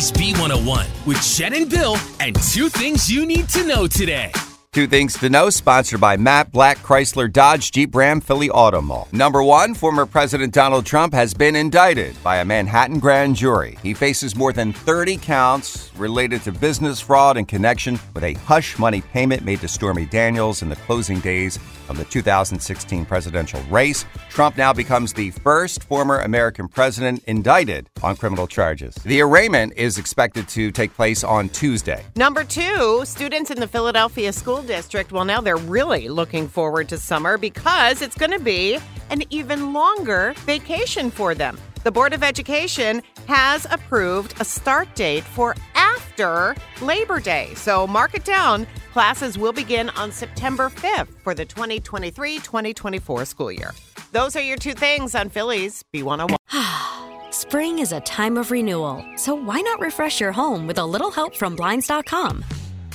Philly's B101 with Jen and Bill and two things you need to know today. Two things to know, sponsored by Matt Blatt Chrysler Dodge Jeep Ram Philly Auto Mall. Number one, former President Donald Trump has been indicted by a Manhattan grand jury. He faces more than 30 counts related to business fraud in connection with a hush money payment made to Stormy Daniels in the closing days of the 2016 presidential race. Trump now becomes the first former American president indicted on criminal charges. The arraignment is expected to take place on Tuesday. Number two, students in the Philadelphia School District, well, now they're really looking forward to summer because it's going to be an even longer vacation for them. The Board of Education has approved a start date for after Labor Day. So mark it down. Classes will begin on September 5th for the 2023 2024 school year. Those are your two things on Philly's B101. Spring is a time of renewal, so why not refresh your home with a little help from Blinds.com?